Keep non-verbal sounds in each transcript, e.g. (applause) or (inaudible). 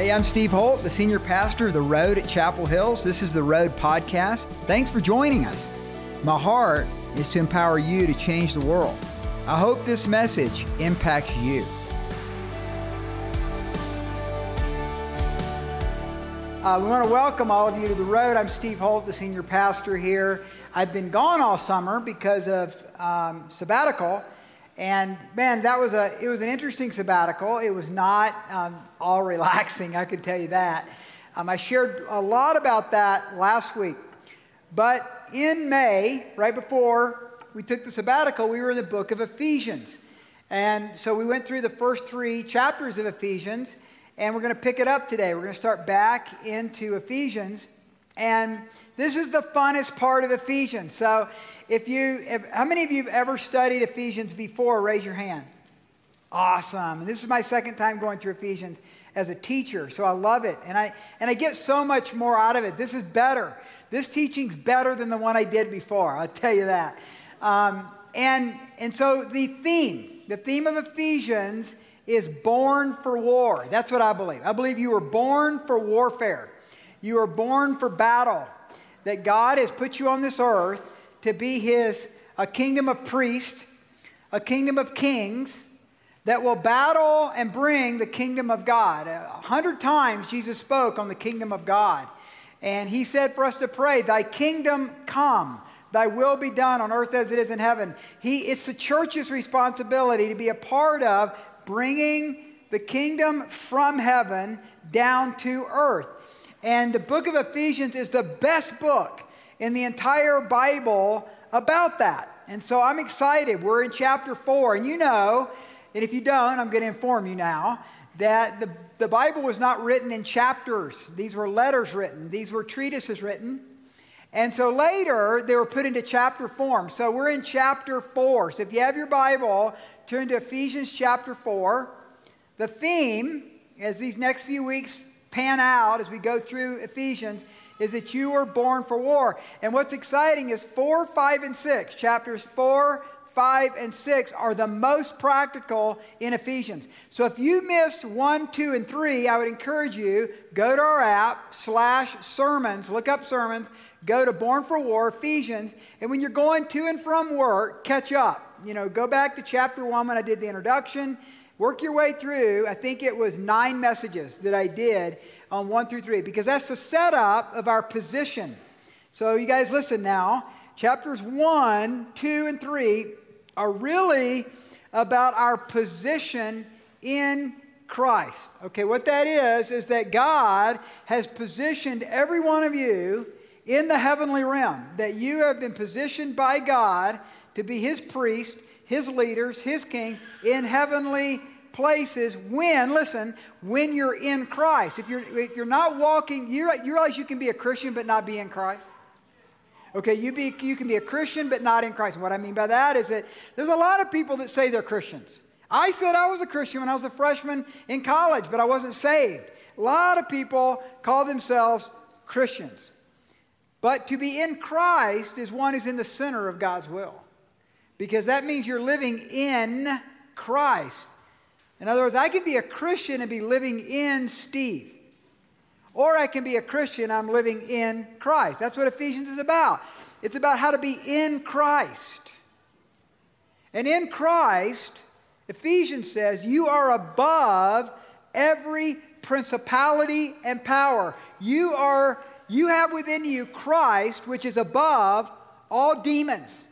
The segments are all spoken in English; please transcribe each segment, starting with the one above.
Hey, I'm Steve Holt, the senior pastor of The Road at Chapel Hills. This is The Road Podcast. Thanks for joining us. My heart is to empower you to change the world. I hope this message impacts you. Uh, we want to welcome all of you to The Road. I'm Steve Holt, the senior pastor here. I've been gone all summer because of um, sabbatical. And man, that was a it was an interesting sabbatical. It was not um, all relaxing, I can tell you that. Um, I shared a lot about that last week. But in May, right before we took the sabbatical, we were in the book of Ephesians. And so we went through the first three chapters of Ephesians, and we're going to pick it up today. We're going to start back into Ephesians. And this is the funnest part of Ephesians. So if you, if, how many of you have ever studied Ephesians before? Raise your hand. Awesome. And this is my second time going through Ephesians as a teacher, so I love it. And I, and I get so much more out of it. This is better. This teaching's better than the one I did before, I'll tell you that. Um, and, and so the theme, the theme of Ephesians is born for war. That's what I believe. I believe you were born for warfare. You were born for battle. That God has put you on this earth to be his a kingdom of priests, a kingdom of kings, that will battle and bring the kingdom of God. A hundred times Jesus spoke on the kingdom of God. And he said for us to pray, Thy kingdom come, thy will be done on earth as it is in heaven. He, it's the church's responsibility to be a part of bringing the kingdom from heaven down to earth. And the book of Ephesians is the best book in the entire Bible about that. And so I'm excited. We're in chapter four, and you know and if you don't, I'm going to inform you now that the, the Bible was not written in chapters. These were letters written, these were treatises written. And so later, they were put into chapter form. So we're in chapter 4. So if you have your Bible, turn to Ephesians chapter 4. The theme, as these next few weeks pan out as we go through Ephesians, is that you were born for war. And what's exciting is 4, 5, and 6, chapters 4, 5, and 6 are the most practical in Ephesians. So if you missed 1, 2, and 3, I would encourage you, go to our app, slash sermons, look up sermons, go to Born for War, Ephesians, and when you're going to and from work, catch up. You know, go back to chapter 1 when I did the introduction, work your way through. I think it was nine messages that I did on 1 through 3, because that's the setup of our position. So you guys listen now. Chapters 1, 2, and 3 are really about our position in Christ. Okay, what that is, is that God has positioned every one of you in the heavenly realm, that you have been positioned by God to be His priest, His leaders, His kings in heavenly places when, listen, when you're in Christ. If you're, if you're not walking, you, realize you can be a Christian but not be in Christ? Okay, you, be, you can be a Christian but not in Christ. What I mean by that is that there's a lot of people that say they're Christians. I said I was a Christian when I was a freshman in college, but I wasn't saved. A lot of people call themselves Christians. But to be in Christ is one who's in the center of God's will. Because that means you're living in Christ. In other words, I can be a Christian and be living in Steve. Or I can be a Christian, I'm living in Christ. That's what Ephesians is about. It's about how to be in Christ. And in Christ, Ephesians says, you are above every principality and power. You are you have within you Christ, which is above all demons,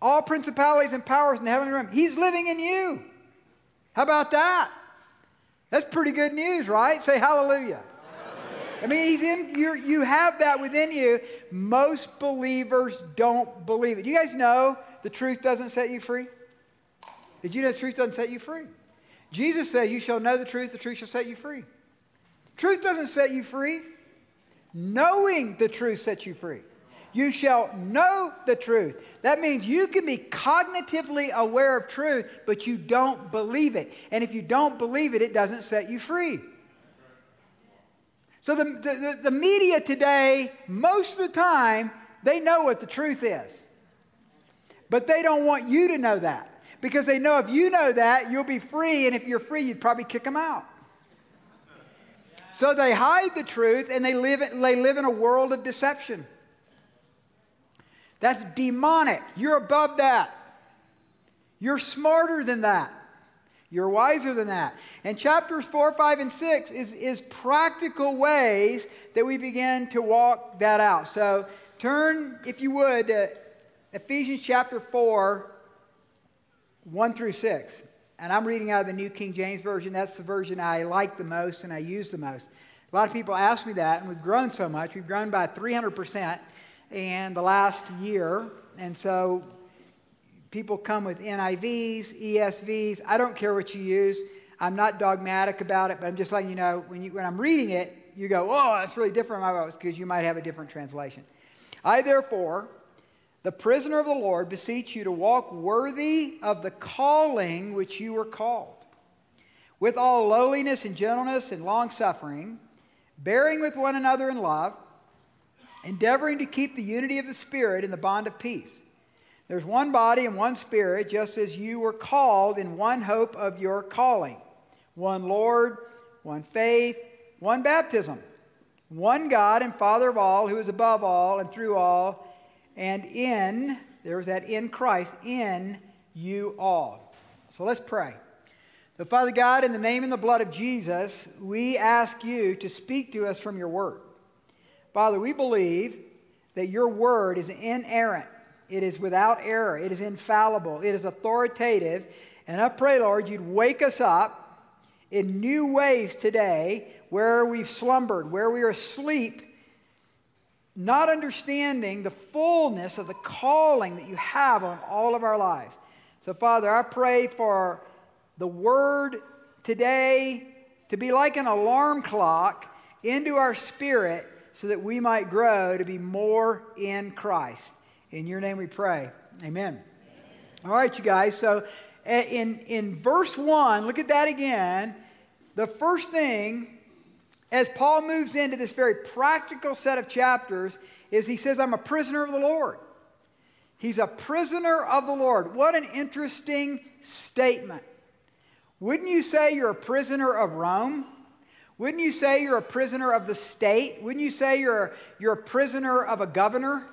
all principalities and powers in the heavenly realm. He's living in you. How about that? That's pretty good news, right? Say hallelujah. I mean, he's in, you you have that within you. Most believers don't believe it. You guys know the truth doesn't set you free? Did you know the truth doesn't set you free? Jesus said, You shall know the truth, the truth shall set you free. Truth doesn't set you free. Knowing the truth sets you free. You shall know the truth. That means you can be cognitively aware of truth, but you don't believe it. And if you don't believe it, it doesn't set you free. So the, the, the media today, most of the time, they know what the truth is. But they don't want you to know that. Because they know if you know that, you'll be free, and if you're free, you'd probably kick them out. So they hide the truth and they live, they live in a world of deception. That's demonic. You're above that. You're smarter than that. You're wiser than that. And chapters 4, 5, and 6 is, is practical ways that we begin to walk that out. So turn, if you would, to Ephesians chapter 4, 1 through 6. And I'm reading out of the New King James Version. That's the version I like the most and I use the most. A lot of people ask me that, and we've grown so much. We've grown by 300% in the last year. And so people come with NIVs, ESVs. I don't care what you use. I'm not dogmatic about it, but I'm just letting you know when, you, when I'm reading it, you go, oh, that's really different from my because you might have a different translation. I, therefore, the prisoner of the Lord, beseech you to walk worthy of the calling which you were called, with all lowliness and gentleness and long suffering, bearing with one another in love, endeavoring to keep the unity of the Spirit in the bond of peace. There's one body and one Spirit, just as you were called in one hope of your calling one Lord, one faith, one baptism, one God and Father of all, who is above all and through all and in, there was that in Christ, in you all. So let's pray. So, Father God, in the name and the blood of Jesus, we ask you to speak to us from your word. Father, we believe that your word is inerrant, it is without error, it is infallible, it is authoritative. And I pray, Lord, you'd wake us up in new ways today where we've slumbered, where we are asleep not understanding the fullness of the calling that you have on all of our lives. So, Father, I pray for the word today to be like an alarm clock into our spirit so that we might grow to be more in Christ. In your name we pray. Amen. Amen. All right, you guys. So, eh, in, in verse 1, look at that again. The first thing as Paul moves into this very practical set of chapters, is he says, I'm a prisoner of the Lord. He's a prisoner of the Lord. What an interesting statement. Wouldn't you say you're a prisoner of Rome? Wouldn't you say you're a prisoner of the state? Wouldn't you say you're, you're a prisoner of a governor?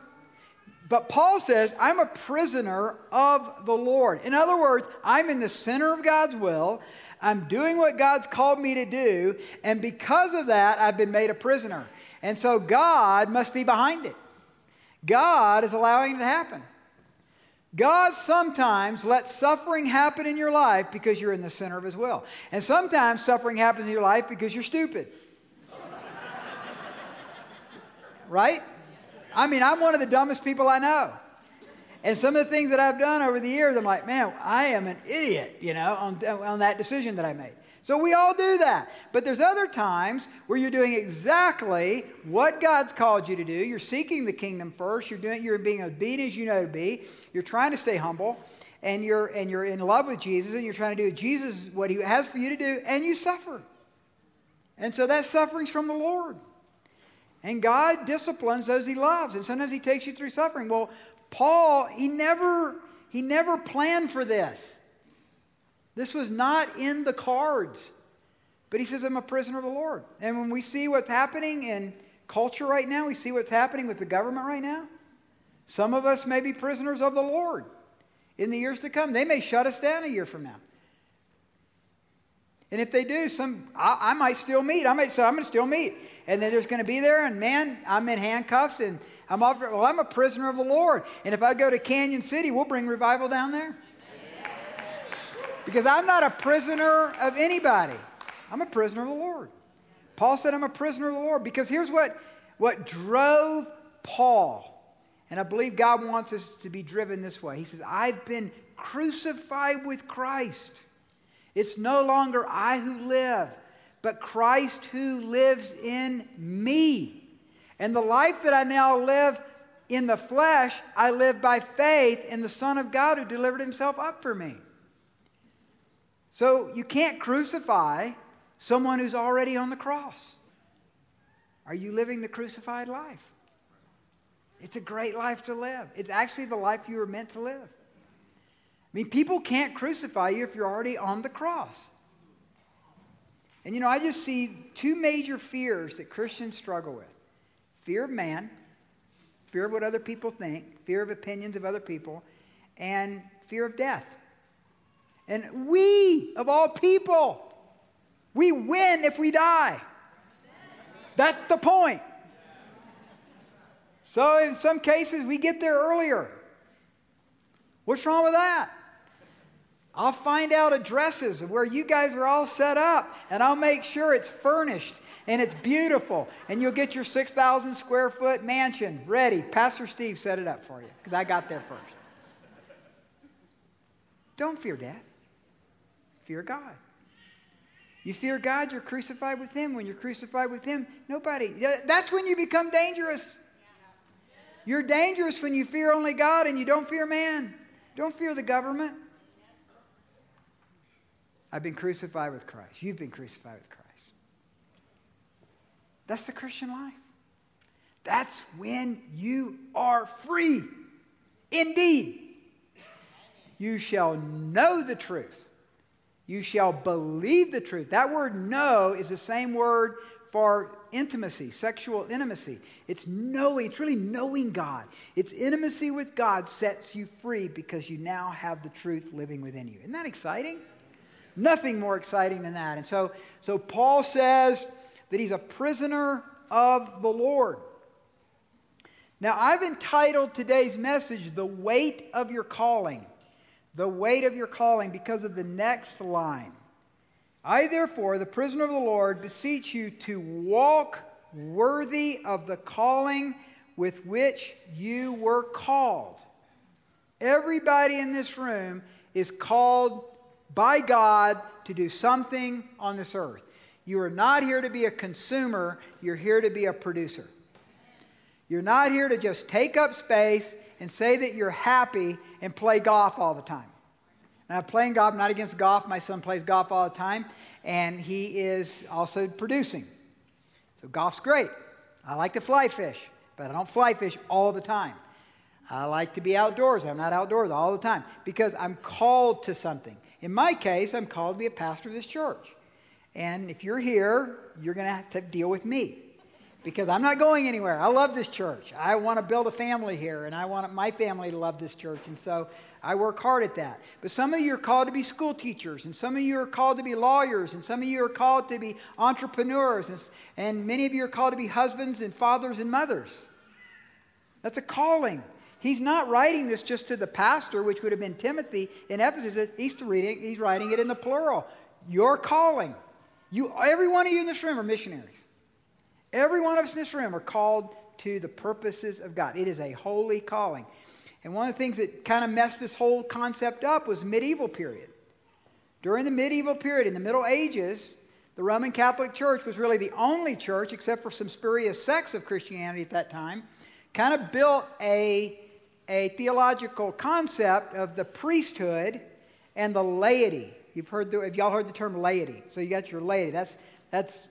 But Paul says, I'm a prisoner of the Lord. In other words, I'm in the center of God's will. I'm doing what God's called me to do, and because of that, I've been made a prisoner. And so God must be behind it. God is allowing it to happen. God sometimes lets suffering happen in your life because you're in the center of His will. And sometimes suffering happens in your life because you're stupid. (laughs) right? I mean, I'm one of the dumbest people I know. And some of the things that I've done over the years, I'm like, man, I am an idiot, you know, on, on that decision that I made. So we all do that. But there's other times where you're doing exactly what God's called you to do. You're seeking the kingdom first. You're doing you're being obedient as you know to be. You're trying to stay humble and you're and you're in love with Jesus and you're trying to do Jesus what he has for you to do and you suffer. And so that suffering's from the Lord. And God disciplines those he loves. And sometimes he takes you through suffering. Well, Paul, he never, he never planned for this. This was not in the cards. But he says, I'm a prisoner of the Lord. And when we see what's happening in culture right now, we see what's happening with the government right now. Some of us may be prisoners of the Lord in the years to come. They may shut us down a year from now. And if they do, some I, I might steal meat. I might say, I'm going to steal meat and then there's going to be there. And man, I'm in handcuffs and I'm off. Well, I'm a prisoner of the Lord. And if I go to Cañon City, we'll bring revival down there. Because I'm not a prisoner of anybody. I'm a prisoner of the Lord. Paul said, I'm a prisoner of the Lord. Because here's what, what drove Paul. And I believe God wants us to be driven this way. He says, I've been crucified with Christ. It's no longer I who live, but Christ who lives in me. And the life that I now live in the flesh, I live by faith in the Son of God who delivered himself up for me. So you can't crucify someone who's already on the cross. Are you living the crucified life? It's a great life to live. It's actually the life you were meant to live. I mean, people can't crucify you if you're already on the cross. And you know, I just see two major fears that Christians struggle with fear of man, fear of what other people think, fear of opinions of other people, and fear of death. And we, of all people, we win if we die. That's the point. So, in some cases, we get there earlier. What's wrong with that? I'll find out addresses where you guys are all set up, and I'll make sure it's furnished and it's beautiful, and you'll get your 6,000 square foot mansion ready. Pastor Steve set it up for you because I got there first. Don't fear death, fear God. You fear God, you're crucified with Him. When you're crucified with Him, nobody, that's when you become dangerous. You're dangerous when you fear only God and you don't fear man. Don't fear the government. I've been crucified with Christ. You've been crucified with Christ. That's the Christian life. That's when you are free. Indeed, you shall know the truth. You shall believe the truth. That word know is the same word for intimacy, sexual intimacy. It's knowing, it's really knowing God. It's intimacy with God sets you free because you now have the truth living within you. Isn't that exciting? Nothing more exciting than that. And so, so Paul says that he's a prisoner of the Lord. Now, I've entitled today's message, The Weight of Your Calling. The weight of your calling because of the next line. I, therefore, the prisoner of the Lord, beseech you to walk worthy of the calling with which you were called. Everybody in this room is called by God to do something on this earth. You are not here to be a consumer, you're here to be a producer. You're not here to just take up space and say that you're happy and play golf all the time. Now, playing golf, I'm not against golf. My son plays golf all the time, and he is also producing. So, golf's great. I like to fly fish, but I don't fly fish all the time. I like to be outdoors. I'm not outdoors all the time because I'm called to something. In my case, I'm called to be a pastor of this church. And if you're here, you're going to have to deal with me because I'm not going anywhere. I love this church. I want to build a family here, and I want my family to love this church. And so I work hard at that. But some of you are called to be school teachers, and some of you are called to be lawyers, and some of you are called to be entrepreneurs, and, and many of you are called to be husbands and fathers and mothers. That's a calling. He's not writing this just to the pastor, which would have been Timothy in Ephesus. He's, reading, he's writing it in the plural. Your calling. You, every one of you in this room are missionaries. Every one of us in this room are called to the purposes of God. It is a holy calling. And one of the things that kind of messed this whole concept up was medieval period. During the medieval period, in the Middle Ages, the Roman Catholic Church was really the only church, except for some spurious sects of Christianity at that time, kind of built a a theological concept of the priesthood and the laity. You've heard the, have y'all heard the term laity? So you got your laity. That's, that's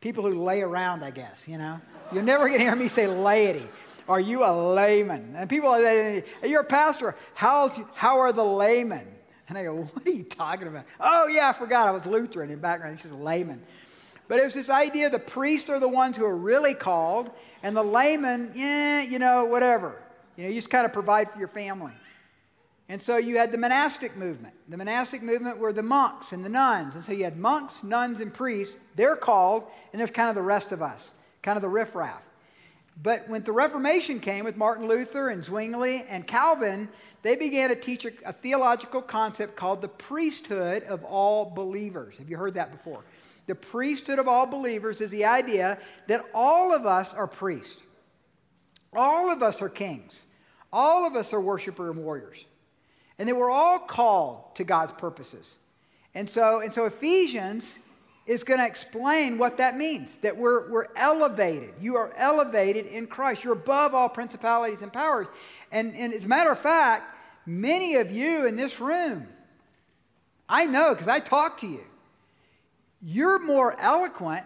people who lay around, I guess, you know? You're never going to hear me say laity. Are you a layman? And people are you're a pastor. How's, how are the laymen? And I go, what are you talking about? Oh, yeah, I forgot I was Lutheran in background. He's just a layman. But it was this idea the priests are the ones who are really called, and the laymen, yeah, you know, whatever. You know, you just kind of provide for your family. And so you had the monastic movement. The monastic movement were the monks and the nuns. And so you had monks, nuns, and priests. They're called, and there's kind of the rest of us, kind of the riffraff. But when the Reformation came with Martin Luther and Zwingli and Calvin, they began to teach a, a theological concept called the priesthood of all believers. Have you heard that before? The priesthood of all believers is the idea that all of us are priests. All of us are kings. All of us are worshipers and warriors. And they were all called to God's purposes. And so, and so Ephesians is going to explain what that means that we're, we're elevated. You are elevated in Christ. You're above all principalities and powers. And, and as a matter of fact, many of you in this room, I know because I talk to you, you're more eloquent,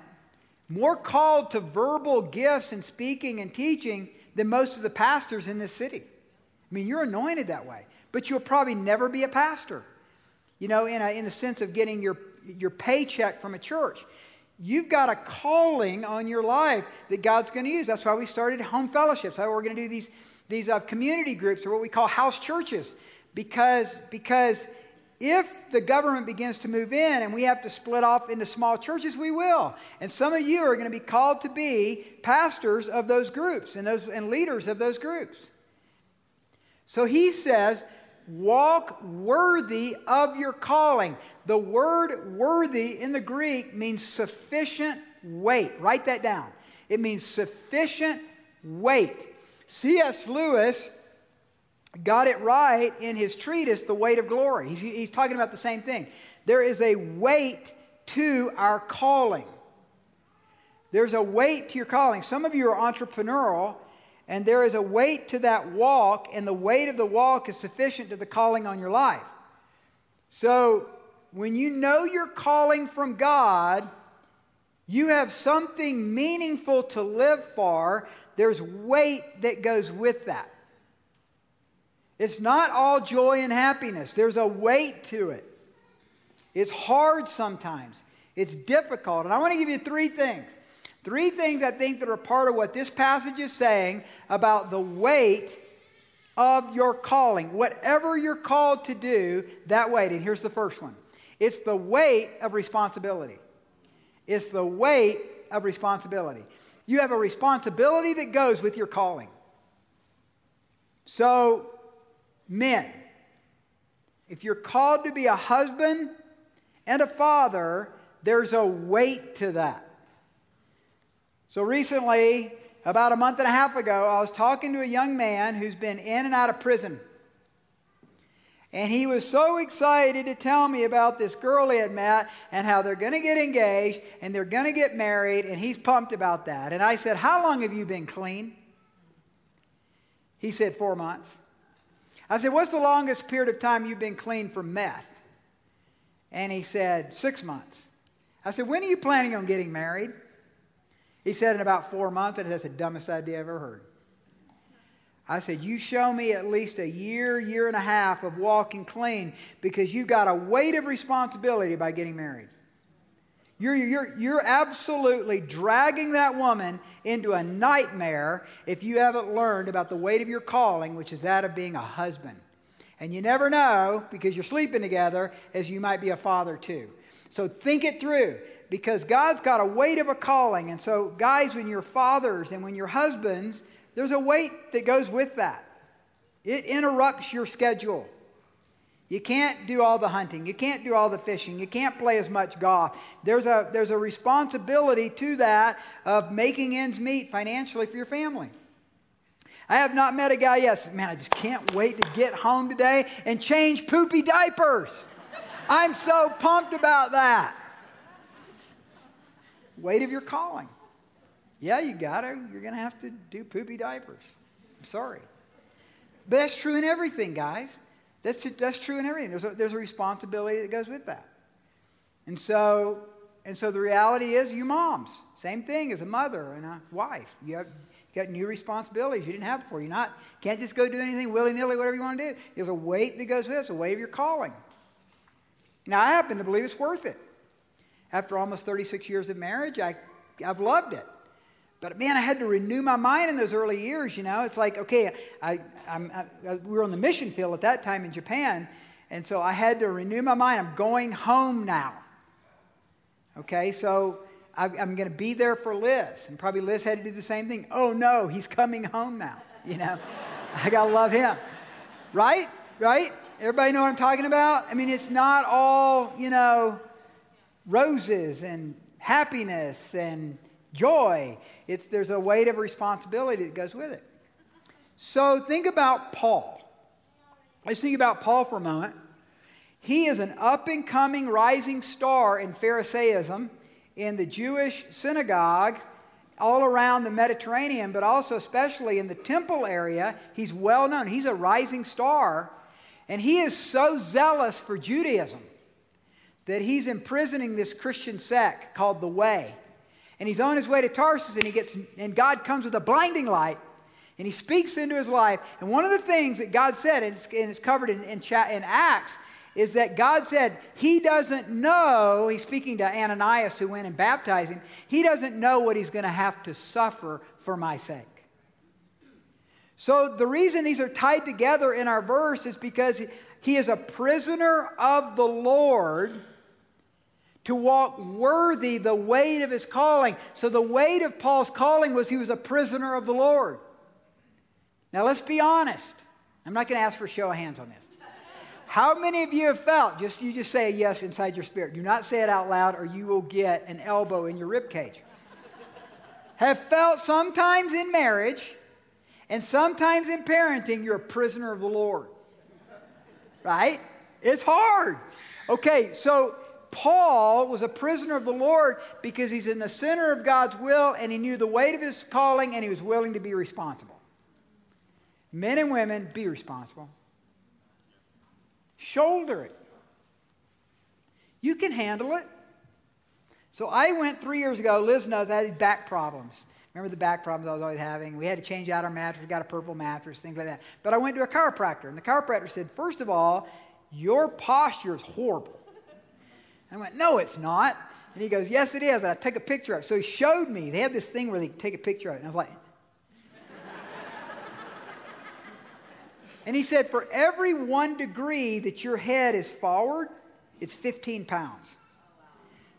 more called to verbal gifts and speaking and teaching than most of the pastors in this city. I mean, you're anointed that way, but you'll probably never be a pastor. you know, in, a, in the sense of getting your, your paycheck from a church. You've got a calling on your life that God's going to use. That's why we started home fellowships. That's why we're going to do these, these uh, community groups or what we call house churches. Because, because if the government begins to move in and we have to split off into small churches, we will. And some of you are going to be called to be pastors of those groups and, those, and leaders of those groups. So he says, walk worthy of your calling. The word worthy in the Greek means sufficient weight. Write that down. It means sufficient weight. C.S. Lewis got it right in his treatise, The Weight of Glory. He's, he's talking about the same thing. There is a weight to our calling. There's a weight to your calling. Some of you are entrepreneurial and there is a weight to that walk, and the weight of the walk is sufficient to the calling on your life. So, when you know your calling from God, you have something meaningful to live for. There's weight that goes with that. It's not all joy and happiness, there's a weight to it. It's hard sometimes, it's difficult. And I want to give you three things Three things I think that are part of what this passage is saying about the weight of your calling. Whatever you're called to do, that weight. And here's the first one it's the weight of responsibility. It's the weight of responsibility. You have a responsibility that goes with your calling. So, men, if you're called to be a husband and a father, there's a weight to that. So recently, about a month and a half ago, I was talking to a young man who's been in and out of prison. And he was so excited to tell me about this girl he had met and how they're going to get engaged and they're going to get married, and he's pumped about that. And I said, How long have you been clean? He said, Four months. I said, What's the longest period of time you've been clean from meth? And he said, Six months. I said, When are you planning on getting married? He said in about four months, and that's the dumbest idea I've ever heard. I said, You show me at least a year, year and a half of walking clean because you've got a weight of responsibility by getting married. You're, you're, you're absolutely dragging that woman into a nightmare if you haven't learned about the weight of your calling, which is that of being a husband. And you never know, because you're sleeping together, as you might be a father too. So think it through because God's got a weight of a calling. And so, guys, when you're fathers and when you're husbands, there's a weight that goes with that. It interrupts your schedule. You can't do all the hunting. You can't do all the fishing. You can't play as much golf. There's a, there's a responsibility to that of making ends meet financially for your family. I have not met a guy yet. Man, I just can't wait to get home today and change poopy diapers. I'm so pumped about that weight of your calling. Yeah, you got to. You're going to have to do poopy diapers. I'm sorry. But that's true in everything, guys. That's, that's true in everything. There's a, there's a responsibility that goes with that. And so, and so the reality is, you moms, same thing as a mother and a wife. You have you got new responsibilities you didn't have before. You're not can't just go do anything willy nilly, whatever you want to do. There's a weight that goes with it. It's a weight of your calling. Now, I happen to believe it's worth it. After almost 36 years of marriage, I, I've loved it. But man, I had to renew my mind in those early years. You know, it's like okay, I, I'm, I, uh, we were on the mission field at that time in Japan, and so I had to renew my mind. I'm going home now. Okay, so I, I'm going to be there for Liz, and probably Liz had to do the same thing. Oh no, he's coming home now. You know, (laughs) I gotta love him, right? Right? Everybody know what I'm talking about? I mean, it's not all you know roses and happiness and joy. It's, there's a weight of responsibility that goes with it. So think about Paul. Let's think about Paul for a moment. He is an up and coming rising star in Pharisaism in the Jewish synagogue all around the Mediterranean, but also especially in the temple area. He's well known. He's a rising star. And he is so zealous for Judaism that he's imprisoning this Christian sect called the Way. And he's on his way to Tarsus, and he gets, and God comes with a blinding light, and he speaks into his life. And one of the things that God said, and it's, and it's covered in, in, in Acts, is that God said he doesn't know, he's speaking to Ananias who went and baptized him, he doesn't know what he's going to have to suffer for my sake. So the reason these are tied together in our verse is because he is a prisoner of the Lord to walk worthy the weight of his calling. So the weight of Paul's calling was he was a prisoner of the Lord. Now let's be honest. I'm not going to ask for a show of hands on this. How many of you have felt, just you just say yes inside your spirit. Do not say it out loud or you will get an elbow in your rib cage. have felt sometimes in marriage and sometimes in parenting you're a prisoner of the Lord. Right? It's hard. Okay, so Paul was a prisoner of the Lord because he's in the center of God's will and he knew the weight of his calling and he was willing to be responsible. Men and women, be responsible. Shoulder it. You can handle it. So I went three years ago. Liz knows I had back problems. Remember the back problems I was always having? We had to change out our mattress, got a purple mattress, things like that. But I went to a chiropractor, and the chiropractor said, first of all, your posture is horrible. I went, no, it's not. And he goes, yes, it is. And I take a picture of it. So he showed me. They had this thing where they take a picture of it. And I was like, (laughs) and he said, for every one degree that your head is forward, it's 15 pounds.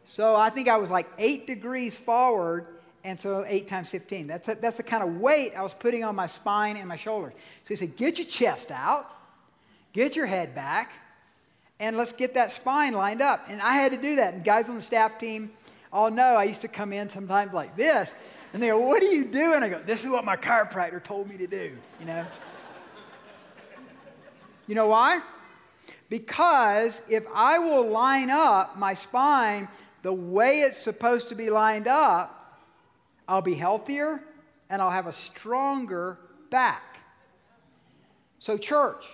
So I think I was like eight degrees forward and so 8 times 15. That's, a, that's the kind of weight I was putting on my spine and my shoulders. So he said, Get your chest out, get your head back, and let's get that spine lined up. And I had to do that. And guys on the staff team all know I used to come in sometimes like this. And they go, What are you doing? I go, This is what my chiropractor told me to do, you know? you know why? Because if I will line up my spine the way it's supposed to be lined up, I'll be healthier and I'll have a stronger back. So, church,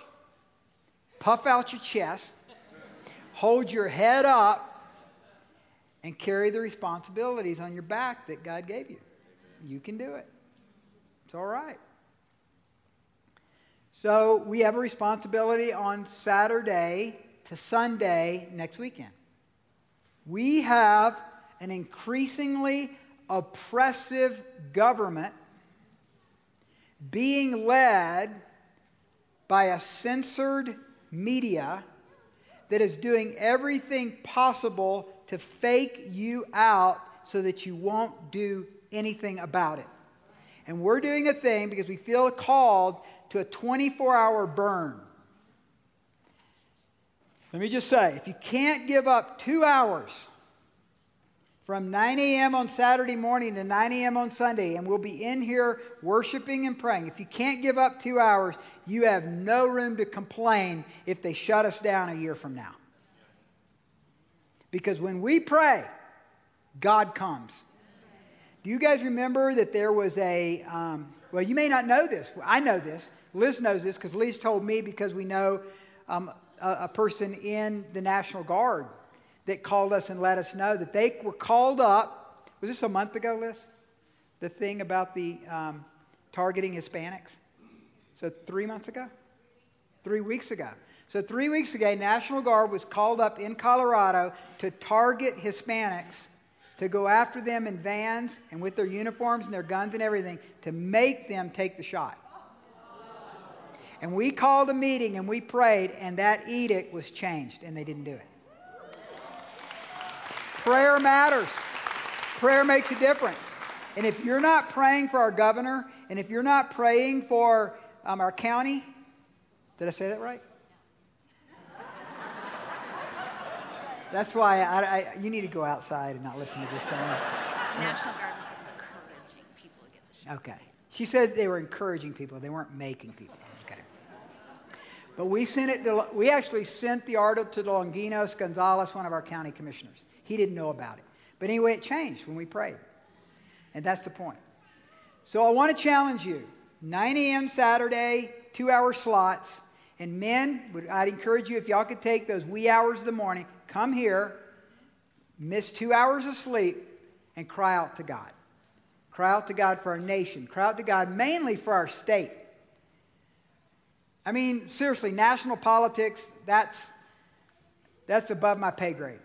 puff out your chest, hold your head up, and carry the responsibilities on your back that God gave you. You can do it. It's all right. So, we have a responsibility on Saturday to Sunday next weekend. We have an increasingly oppressive government being led by a censored media that is doing everything possible to fake you out so that you won't do anything about it. And we're doing a thing because we feel called to a 24 hour burn. Let me just say if you can't give up two hours from 9 a.m. on Saturday morning to 9 a.m. on Sunday, and we'll be in here worshiping and praying. If you can't give up two hours, you have no room to complain if they shut us down a year from now. Because when we pray, God comes. Do you guys remember that there was a, um, well, you may not know this. I know this. Liz knows this because Liz told me because we know um, a, a person in the National Guard that called us and let us know that they were called up. Was this a month ago, Liz? The thing about the um, targeting Hispanics? So, three months ago? Three weeks ago. So, three weeks ago, National Guard was called up in Colorado to target Hispanics, to go after them in vans and with their uniforms and their guns and everything, to make them take the shot. And we called a meeting and we prayed, and that edict was changed, and they didn't do it. Prayer matters. Prayer makes a difference. And if you're not praying for our governor, and if you're not praying for um, our county, did I say that right? That's why I, I, you need to go outside and not listen to this song. National Guard was encouraging people to get the shot. Okay. She said they were encouraging people, they weren't making people. Okay. But we sent it to, we actually sent the article to Longinos Gonzalez, one of our county commissioners. He didn't know about it. But anyway, it changed when we prayed. And that's the point. So I want to challenge you 9 a.m. Saturday, two hour slots. And men, I'd encourage you if y'all could take those wee hours of the morning, come here, miss two hours of sleep, and cry out to God. Cry out to God for our nation. Cry out to God mainly for our state. I mean, seriously, national politics, that's that's above my pay grade.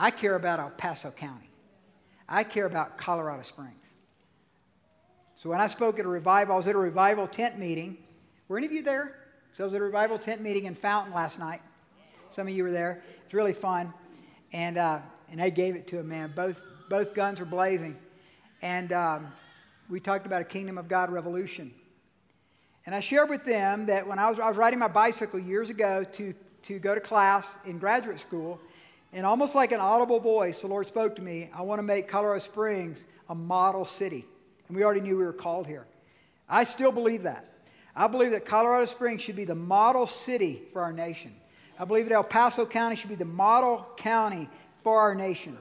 I care about El Paso County. I care about Colorado Springs. So when I spoke at a revival, I was at a revival tent meeting. Were any of you there? So I was at a revival tent meeting in Fountain last night. Some of you were there. It's really fun. And, uh, and they gave it to a man. Both, both guns were blazing. And um, we talked about a kingdom of God revolution. And I shared with them that when I was, I was riding my bicycle years ago to, to go to class in graduate school, and almost like an audible voice, the Lord spoke to me I want to make Colorado Springs a model city. And we already knew we were called here. I still believe that. I believe that Colorado Springs should be the model city for our nation. I believe that El Paso County should be the model county for our nation.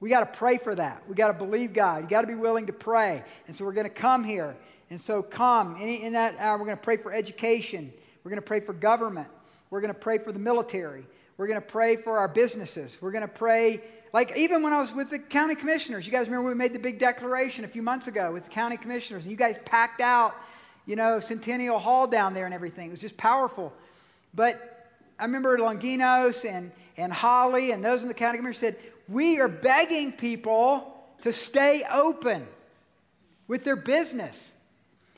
We got to pray for that. We got to believe God. You got to be willing to pray. And so we're going to come here. And so come. In, in that hour, we're going to pray for education. We're going to pray for government. We're going to pray for the military. We're going to pray for our businesses. We're going to pray, like even when I was with the county commissioners, you guys remember we made the big declaration a few months ago with the county commissioners, and you guys packed out, you know, Centennial Hall down there and everything. It was just powerful. But I remember Longinos and, and Holly and those in the county commissioners said, We are begging people to stay open with their business,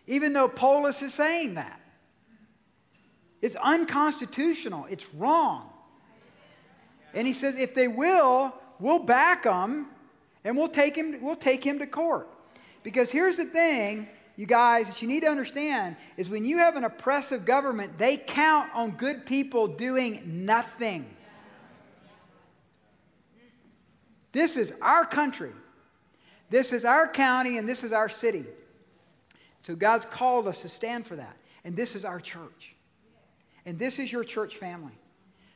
even though Polis is saying that. It's unconstitutional, it's wrong. And he says, if they will, we'll back them and we'll take him, we'll take him to court. Because here's the thing, you guys, that you need to understand is when you have an oppressive government, they count on good people doing nothing. This is our country. This is our county and this is our city. So God's called us to stand for that. And this is our church. And this is your church family.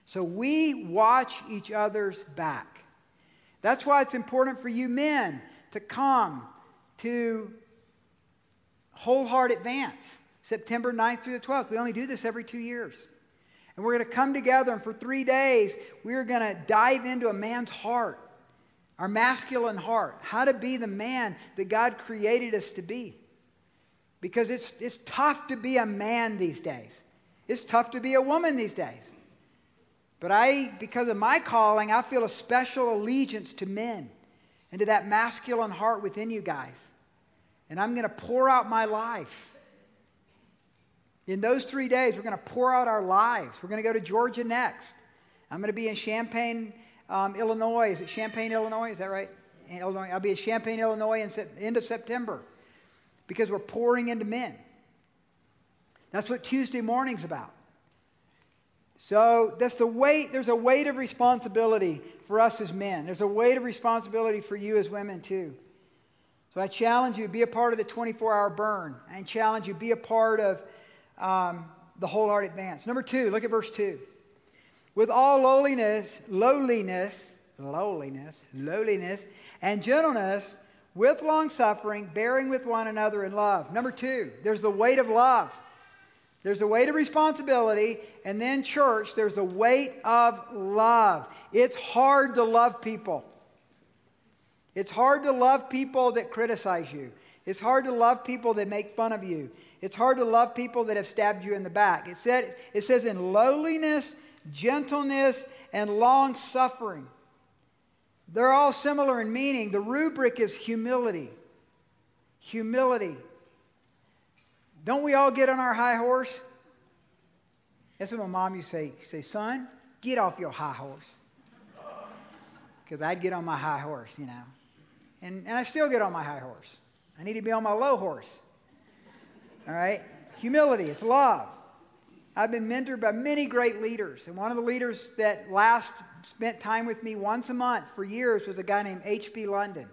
So we watch each other's back. That's why it's important for you men to come to Wholeheart Advance, September 9th through the 12th. We only do this every two years. And we're going to come together, and for three days, we're going to dive into a man's heart, our masculine heart, how to be the man that God created us to be. Because it's, it's tough to be a man these days, it's tough to be a woman these days. But I, because of my calling, I feel a special allegiance to men and to that masculine heart within you guys. And I'm going to pour out my life. In those three days, we're going to pour out our lives. We're going to go to Georgia next. I'm going to be in Champaign, um, Illinois. Is it Champaign, Illinois? Is that right? In Illinois. I'll be in Champaign, Illinois in end of September because we're pouring into men. That's what Tuesday morning's about. So that's the weight, there's a weight of responsibility for us as men. There's a weight of responsibility for you as women too. So I challenge you, be a part of the 24 hour burn. I challenge you, be a part of um, the Wholeheart Advance. Number two, look at verse two. With all lowliness, lowliness, lowliness, lowliness, and gentleness, with long suffering, bearing with one another in love. Number two, there's the weight of love. There's a weight of responsibility, and then, church, there's a weight of love. It's hard to love people. It's hard to love people that criticize you. It's hard to love people that make fun of you. It's hard to love people that have stabbed you in the back. It, said, it says, in lowliness, gentleness, and long suffering. They're all similar in meaning. The rubric is humility. Humility. Don't we all get on our high horse? That's what my mom used to say. She'd say, son, get off your high horse. Because I'd get on my high horse, you know. And, and I still get on my high horse. I need to be on my low horse. All right? Humility, it's love. I've been mentored by many great leaders. And one of the leaders that last spent time with me once a month for years was a guy named H.B. London.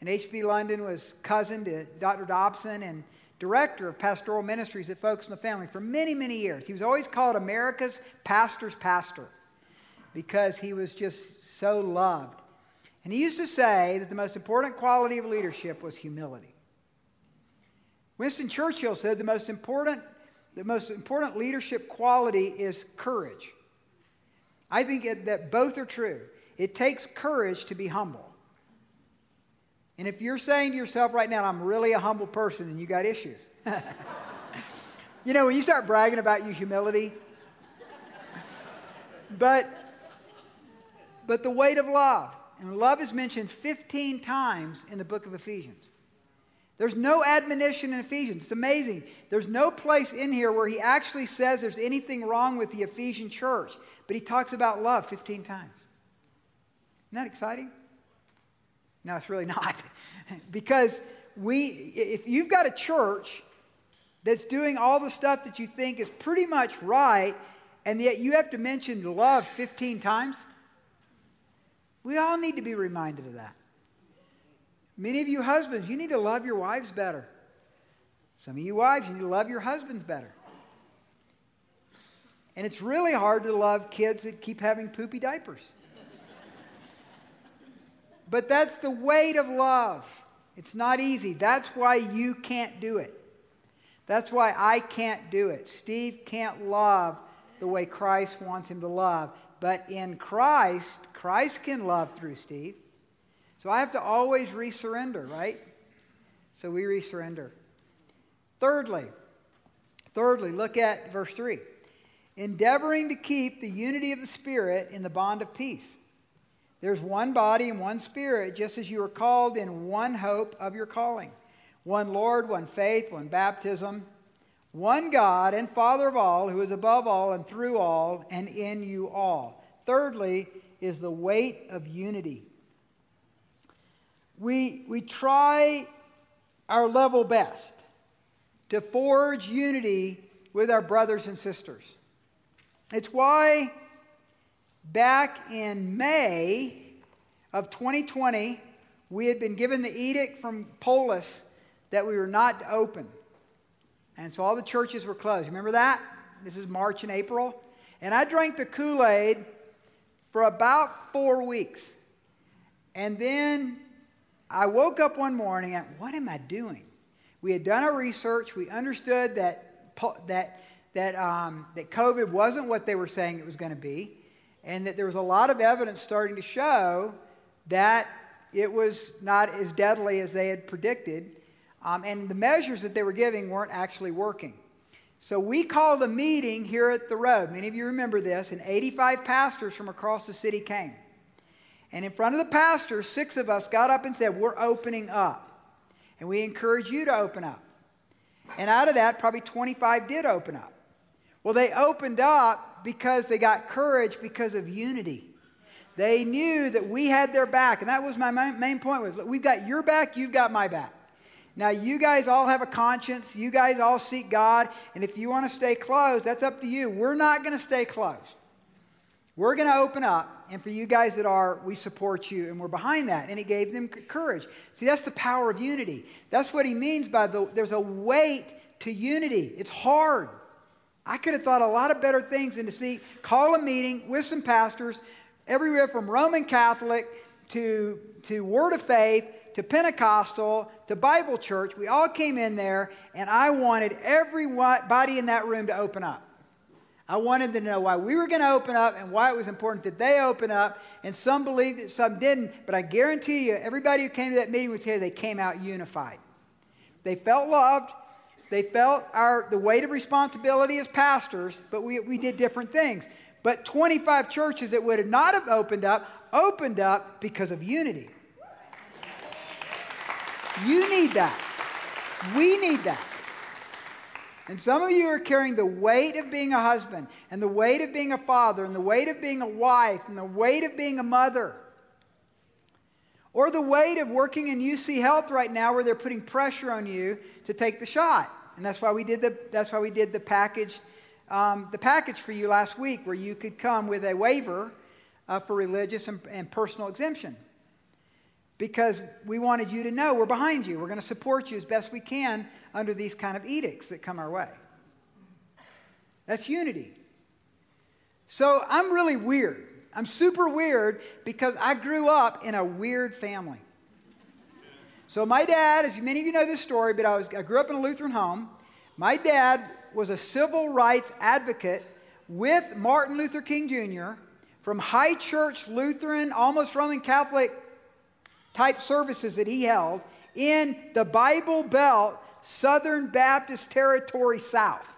And H.B. London was cousin to Dr. Dobson and director of pastoral ministries at Focus on the Family for many, many years. He was always called America's pastor's pastor because he was just so loved. And he used to say that the most important quality of leadership was humility. Winston Churchill said the most important, the most important leadership quality is courage. I think it, that both are true. It takes courage to be humble. And if you're saying to yourself right now, I'm really a humble person, and you got issues. (laughs) you know, when you start bragging about your humility, but, but the weight of love. And love is mentioned 15 times in the book of Ephesians. There's no admonition in Ephesians. It's amazing. There's no place in here where he actually says there's anything wrong with the Ephesian church, but he talks about love 15 times. Isn't that exciting? No, it's really (laughs) not. because we, if you've got a church that's doing all the stuff that you think is pretty much right, and yet you have to mention love 15 times, we all need to be reminded of that. Many of you husbands, you need to love your wives better. Some of you wives, you need to love your husbands better. And it's really hard to love kids that keep having poopy diapers. But that's the weight of love. It's not easy. That's why you can't do it. That's why I can't do it. Steve can't love the way Christ wants him to love. But in Christ, Christ can love through Steve. So I have to always resurrender, right? So we resurrender. Thirdly, thirdly, look at verse 3. Endeavoring to keep the unity of the Spirit in the bond of peace. There's one body and one Spirit, just as you are called in one hope of your calling. One Lord, one faith, one baptism, one God and Father of all, who is above all and through all and in you all. Thirdly, is the weight of unity we, we try our level best to forge unity with our brothers and sisters. It's why back in May of 2020, we had been given the edict from Polis that we were not to open. And so all the churches were closed. Remember that? This is March and April. And I drank the Kool Aid for about four weeks. And then I woke up one morning and what am I doing? We had done our research. We understood that, that, that, um, that COVID wasn't what they were saying it was going to be, and that there was a lot of evidence starting to show that it was not as deadly as they had predicted, um, and the measures that they were giving weren't actually working. So we called a meeting here at the road. Many of you remember this, and 85 pastors from across the city came. And in front of the pastor, six of us got up and said, We're opening up. And we encourage you to open up. And out of that, probably 25 did open up. Well, they opened up because they got courage because of unity. They knew that we had their back. And that was my main point was, we've got your back, you've got my back. Now, you guys all have a conscience. You guys all seek God. And if you want to stay closed, that's up to you. We're not going to stay closed. We're going to open up and for you guys that are, we support you and we're behind that. And it gave them courage. See, that's the power of unity. That's what he means by the, there's a weight to unity. It's hard. I could have thought a lot of better things than to see, call a meeting with some pastors, everywhere from Roman Catholic to, to Word of Faith to Pentecostal to Bible Church. We all came in there, and I wanted everybody in that room to open up. I wanted to know why we were going to open up and why it was important that they open up. And some believed it, some didn't. But I guarantee you, everybody who came to that meeting was here, they came out unified. They felt loved. They felt our, the weight of responsibility as pastors, but we, we did different things. But 25 churches that would have not have opened up, opened up because of unity. You need that. We need that. And some of you are carrying the weight of being a husband, and the weight of being a father, and the weight of being a wife, and the weight of being a mother. Or the weight of working in UC Health right now where they're putting pressure on you to take the shot. And that's why we did the, that's why we did the package, um, the package for you last week where you could come with a waiver uh, for religious and, and personal exemption. Because we wanted you to know we're behind you. We're going to support you as best we can under these kind of edicts that come our way. That's unity. So I'm really weird. I'm super weird because I grew up in a weird family. So my dad, as many of you know this story, but I, was, I grew up in a Lutheran home. My dad was a civil rights advocate with Martin Luther King Jr. from high church Lutheran, almost Roman Catholic type services that he held in the Bible Belt Southern Baptist Territory South.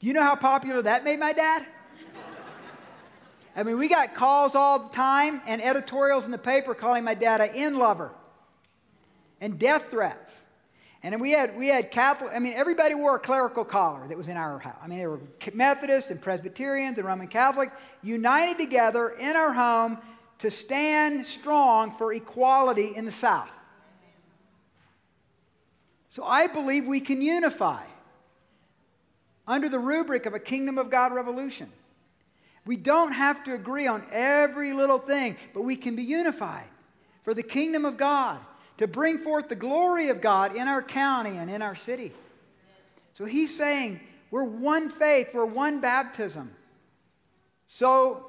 Do you know how popular that made my dad? I mean, we got calls all the time and editorials in the paper calling my dad an in lover and death threats. And we had, we had Catholic, I mean, everybody wore a clerical collar that was in our house. I mean, there were Methodists and Presbyterians and Roman Catholic united together in our home to stand strong for equality in the South. So I believe we can unify under the rubric of a kingdom of God revolution. We don't have to agree on every little thing, but we can be unified for the kingdom of God to bring forth the glory of God in our county and in our city. So he's saying we're one faith, we're one baptism. So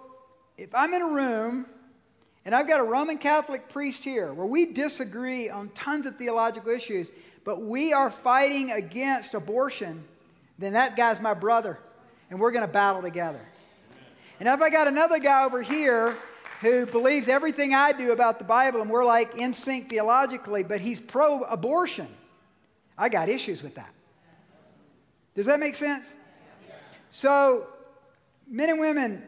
if I'm in a room and I've got a Roman Catholic priest here where we disagree on tons of theological issues, but we are fighting against abortion, then that guy's my brother, and we're going to battle together. And if I got another guy over here who believes everything I do about the Bible, and we're like in sync theologically, but he's pro abortion, I got issues with that. Does that make sense? So, men and women,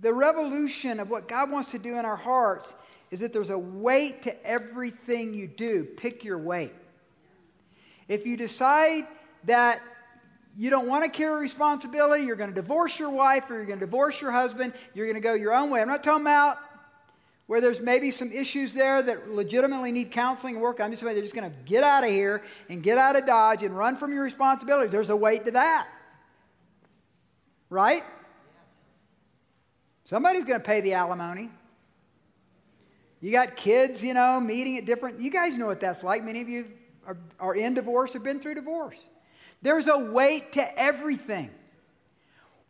the revolution of what God wants to do in our hearts is that there's a weight to everything you do. Pick your weight. If you decide that you don't want to carry responsibility, you're going to divorce your wife or you're going to divorce your husband, you're going to go your own way. I'm not talking about where there's maybe some issues there that legitimately need counseling and work. I'm just saying they're just going to get out of here and get out of Dodge and run from your responsibilities. There's a weight to that. Right? Somebody's going to pay the alimony. You got kids, you know, meeting at different, you guys know what that's like. Many of you are, are in divorce or been through divorce. There's a weight to everything.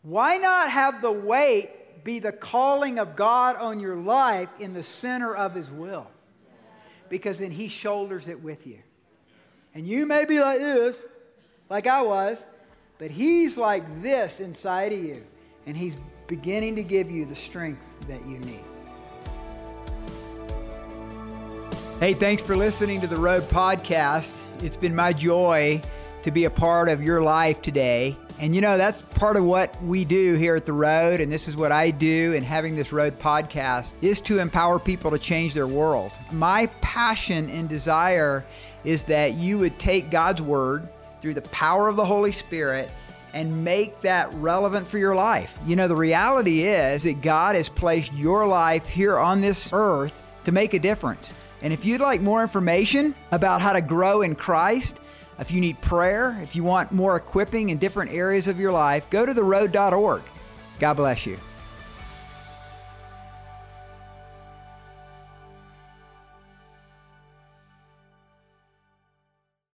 Why not have the weight be the calling of God on your life in the center of His will? Because then He shoulders it with you. And you may be like this, like I was, but He's like this inside of you. And He's beginning to give you the strength that you need. Hey, thanks for listening to the Road Podcast. It's been my joy to be a part of your life today. And you know, that's part of what we do here at The Road, and this is what I do in having this Road podcast, is to empower people to change their world. My passion and desire is that you would take God's Word through the power of the Holy Spirit and make that relevant for your life. You know, the reality is that God has placed your life here on this earth to make a difference. And if you'd like more information about how to grow in Christ, if you need prayer, if you want more equipping in different areas of your life, go to theroad.org. God bless you.